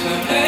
I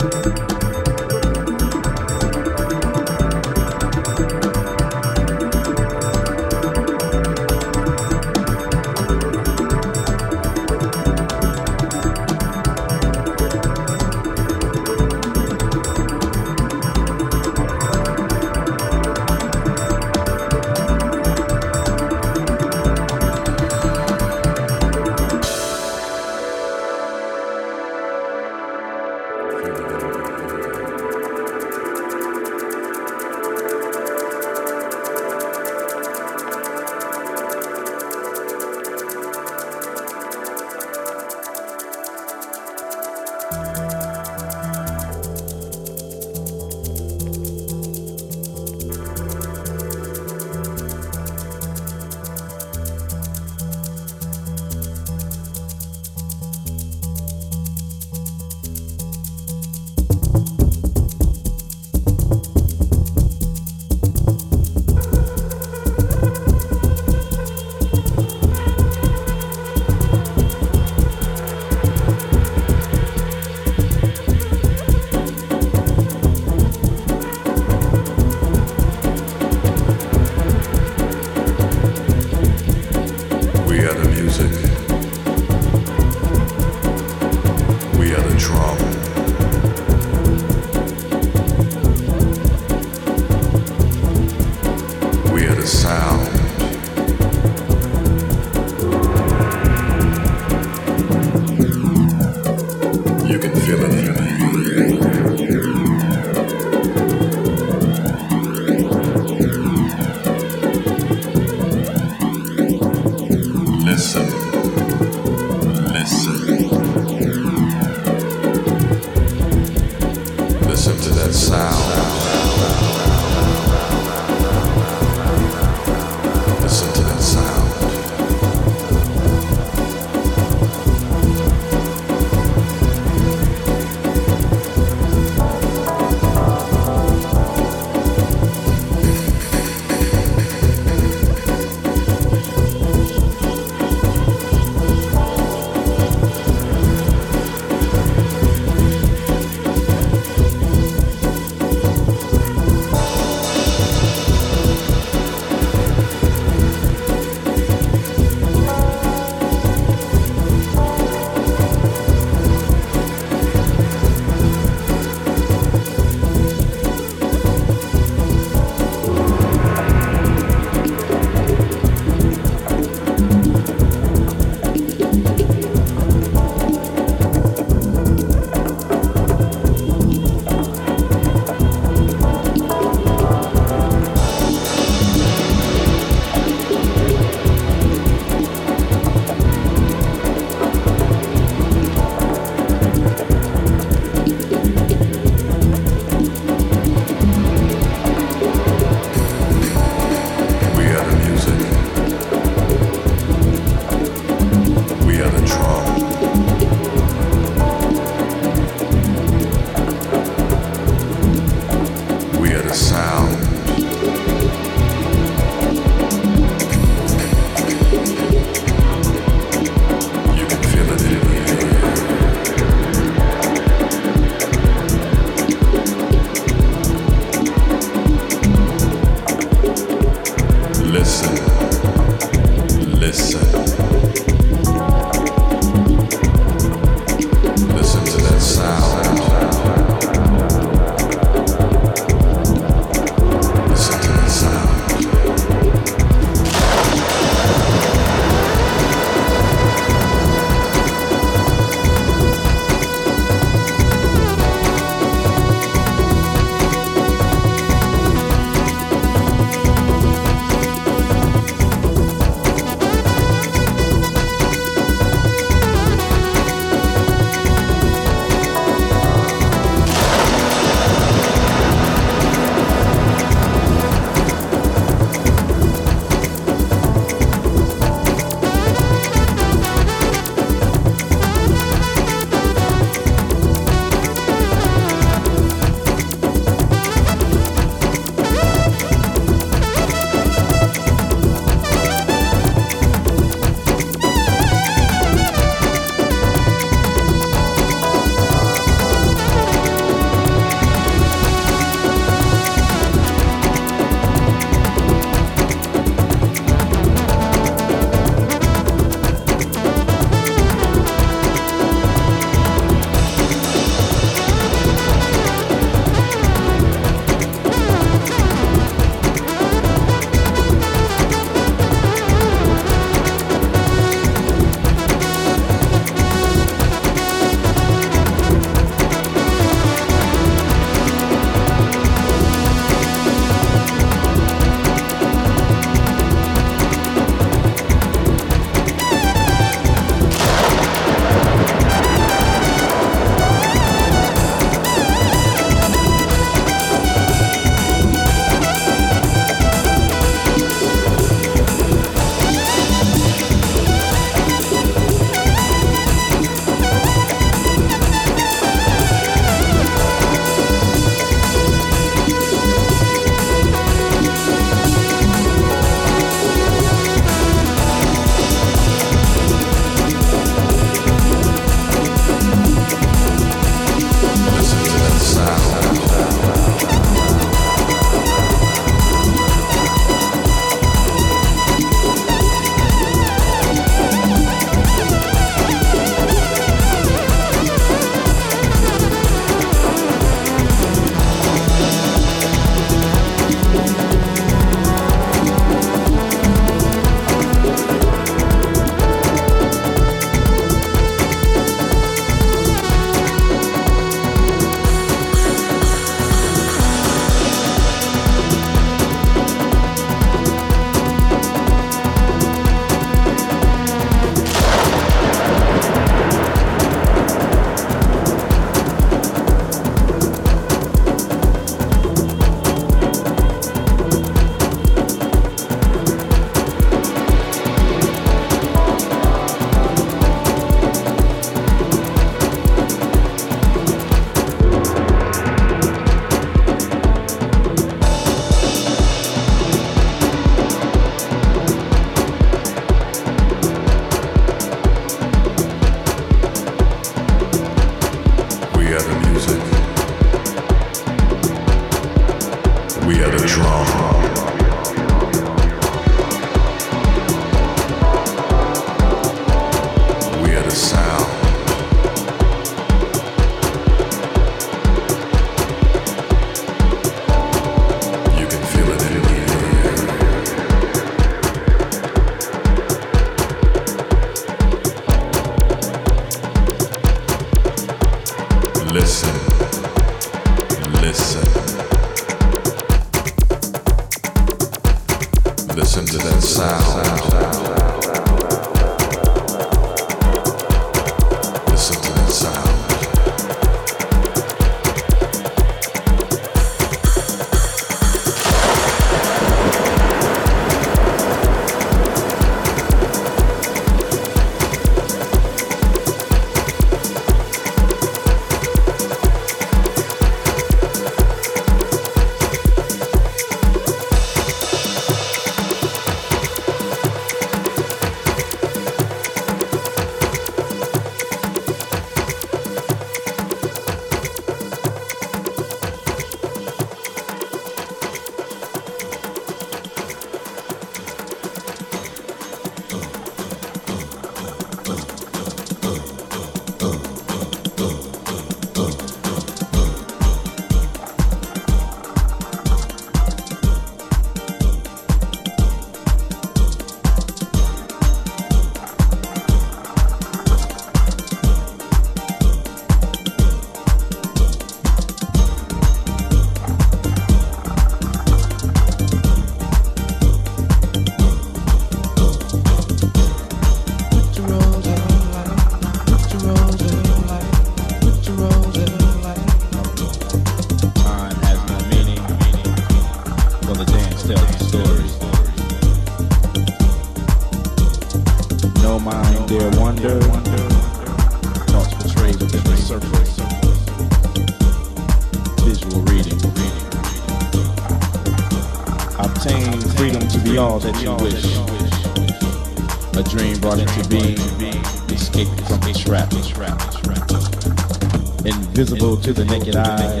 Invisible to the naked eye,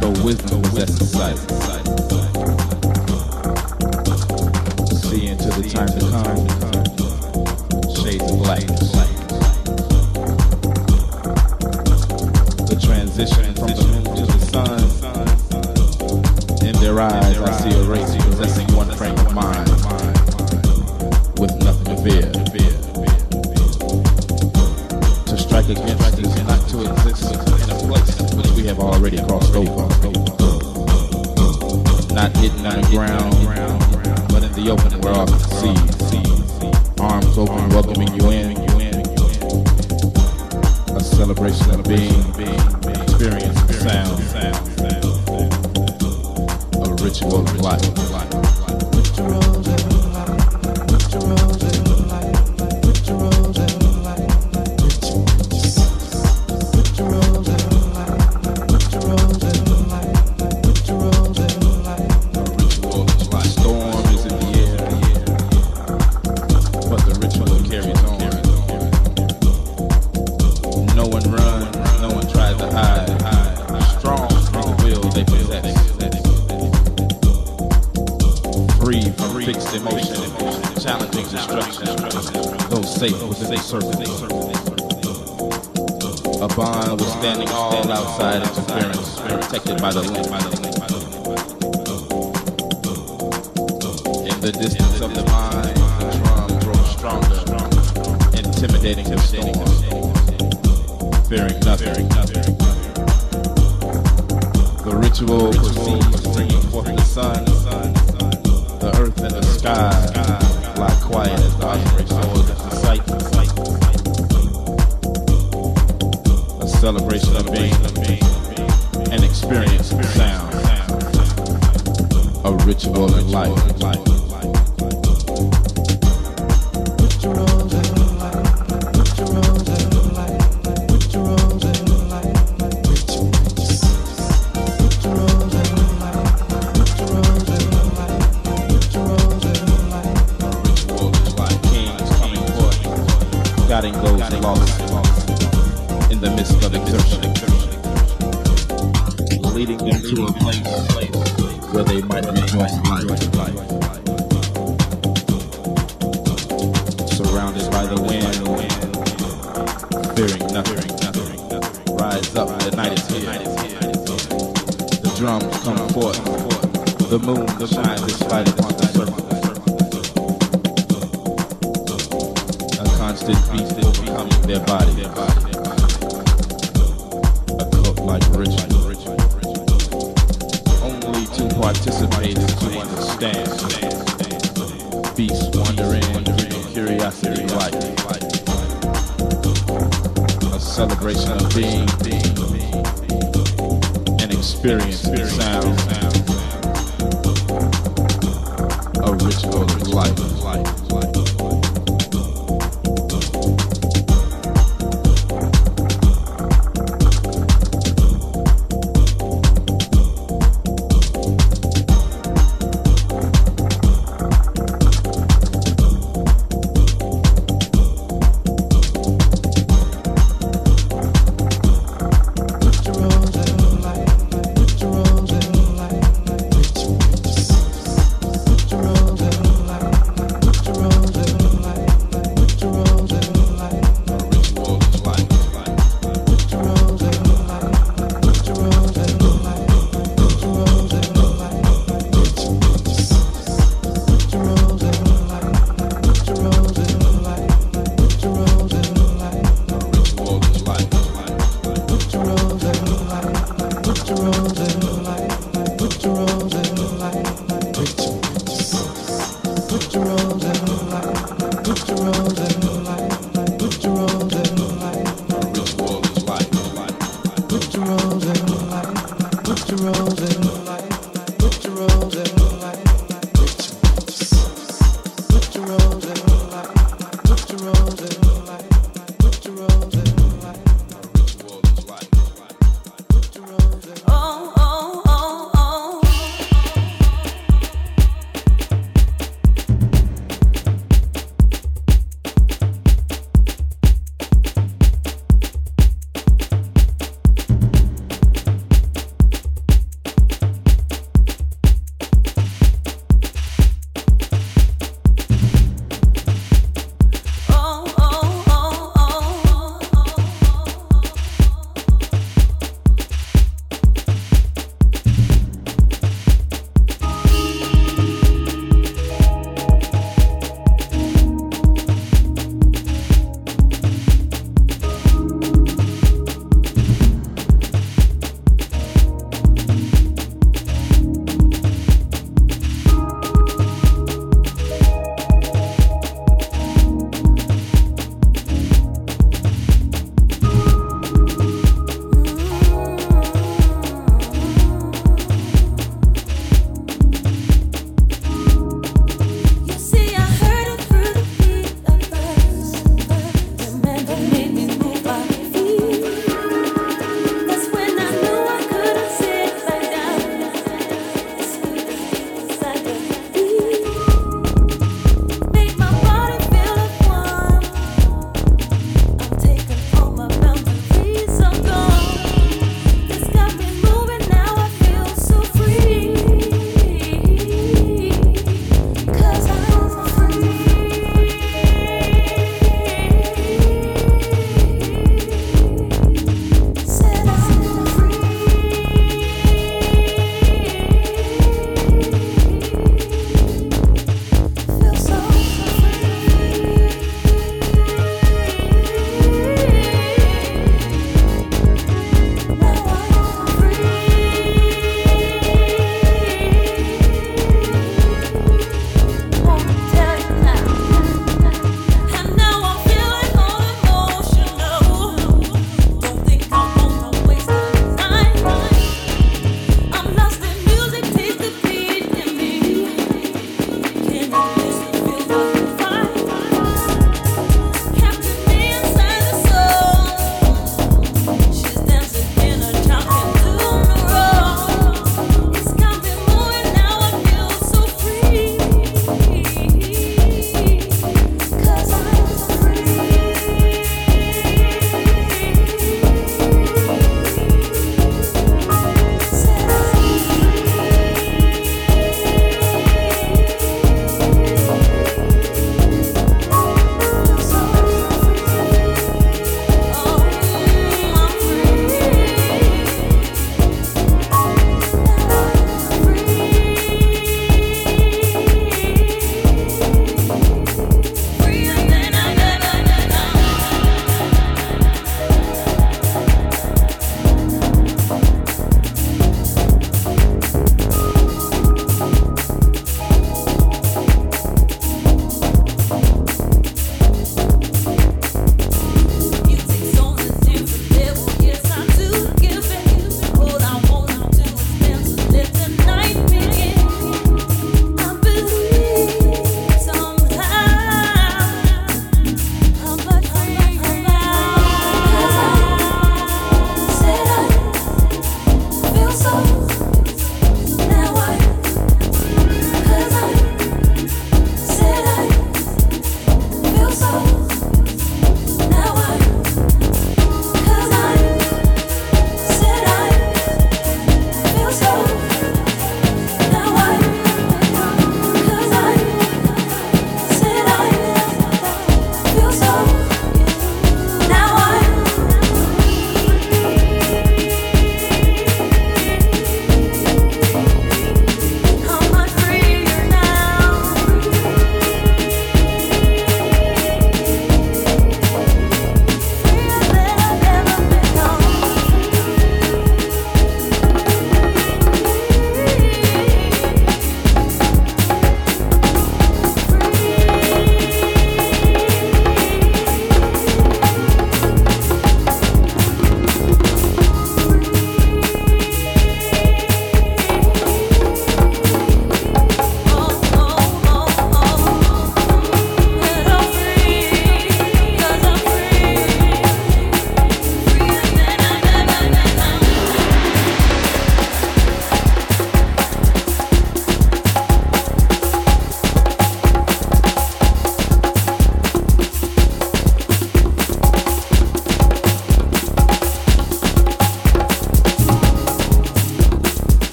though wisdom possesses sight. See into the time to come, shades of light. The transition from the moon to the sun. In their eyes, I see a race possessing one frame of mind, have already crossed over. Not hidden on the ground, but in the open where all can see. Arms open, welcoming you in. A celebration of being, experience, sound. A ritual of life. By the link.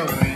away.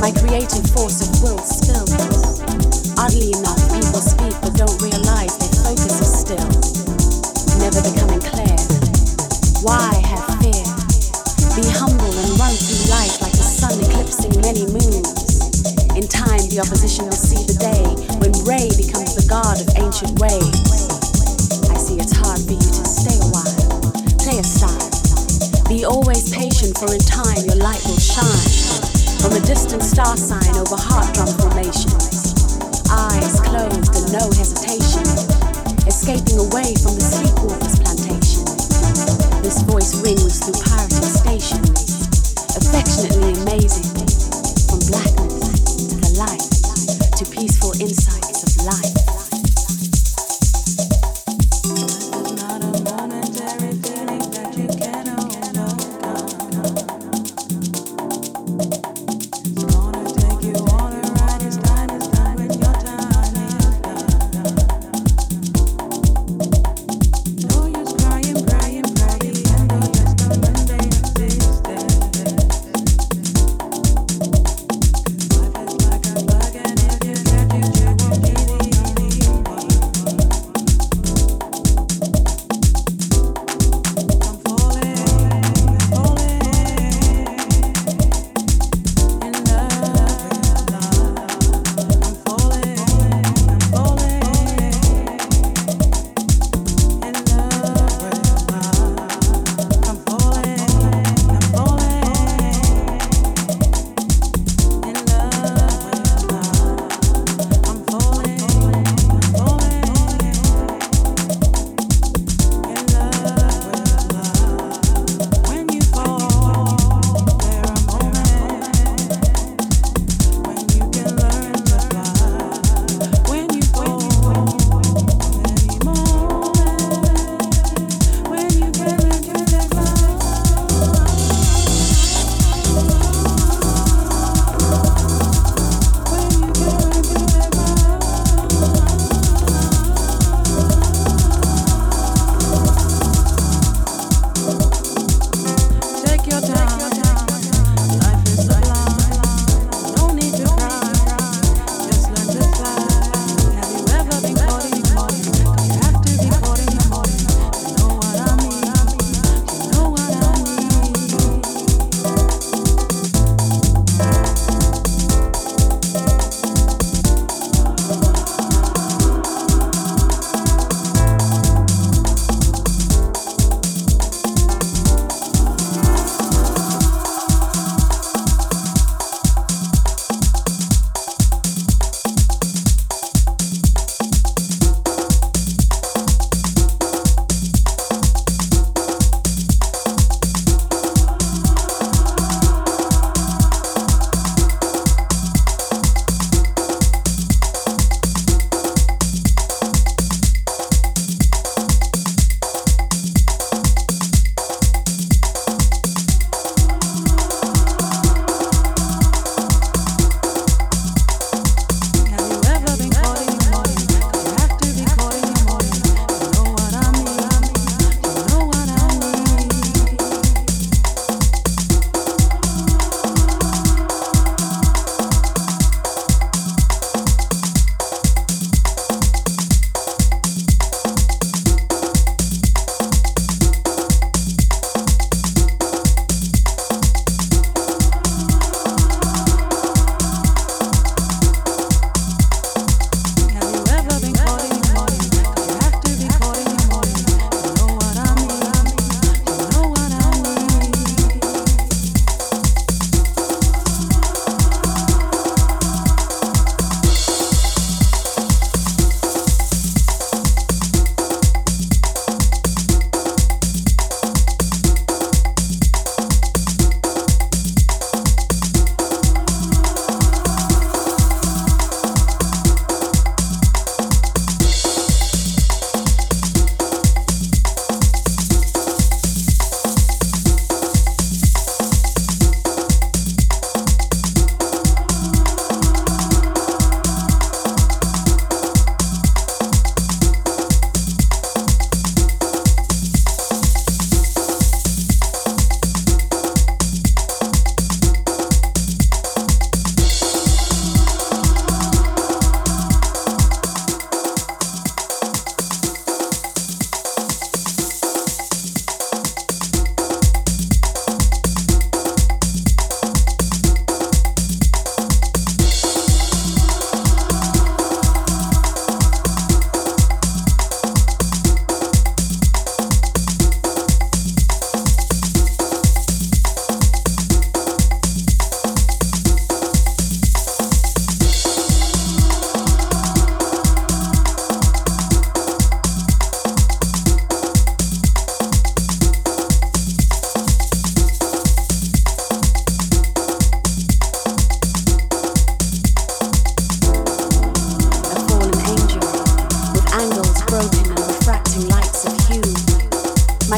My creative force of will spills. Oddly enough, people speak but don't realize their focus is still, never becoming clear. Why have fear? Be humble and run through life like the sun eclipsing many moons. In time, the opposition distant star sign over heart drum formations. Eyes closed and no hesitation. Escaping away from the sleepwalkers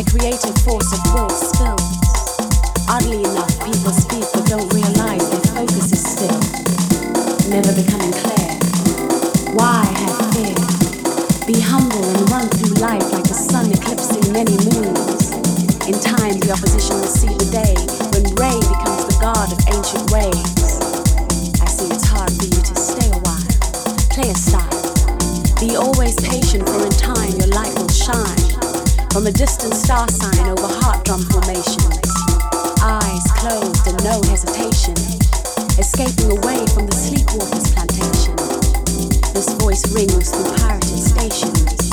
my creative force of will spills. Oddly enough, people speak but don't realize their focus is still, never becoming clear. Why have fear? Be humble and run through life like the sun eclipsing many moons. In time, the opposition will see the day when Ray becomes the god of ancient ways. I see it's hard for you to stay a while. Play a style. Be always patient, for in time your light will shine. From a distant star sign over heart drum formations. Eyes closed and no hesitation. Escaping away from the sleepwalker's plantation. This voice rings through pirated stations.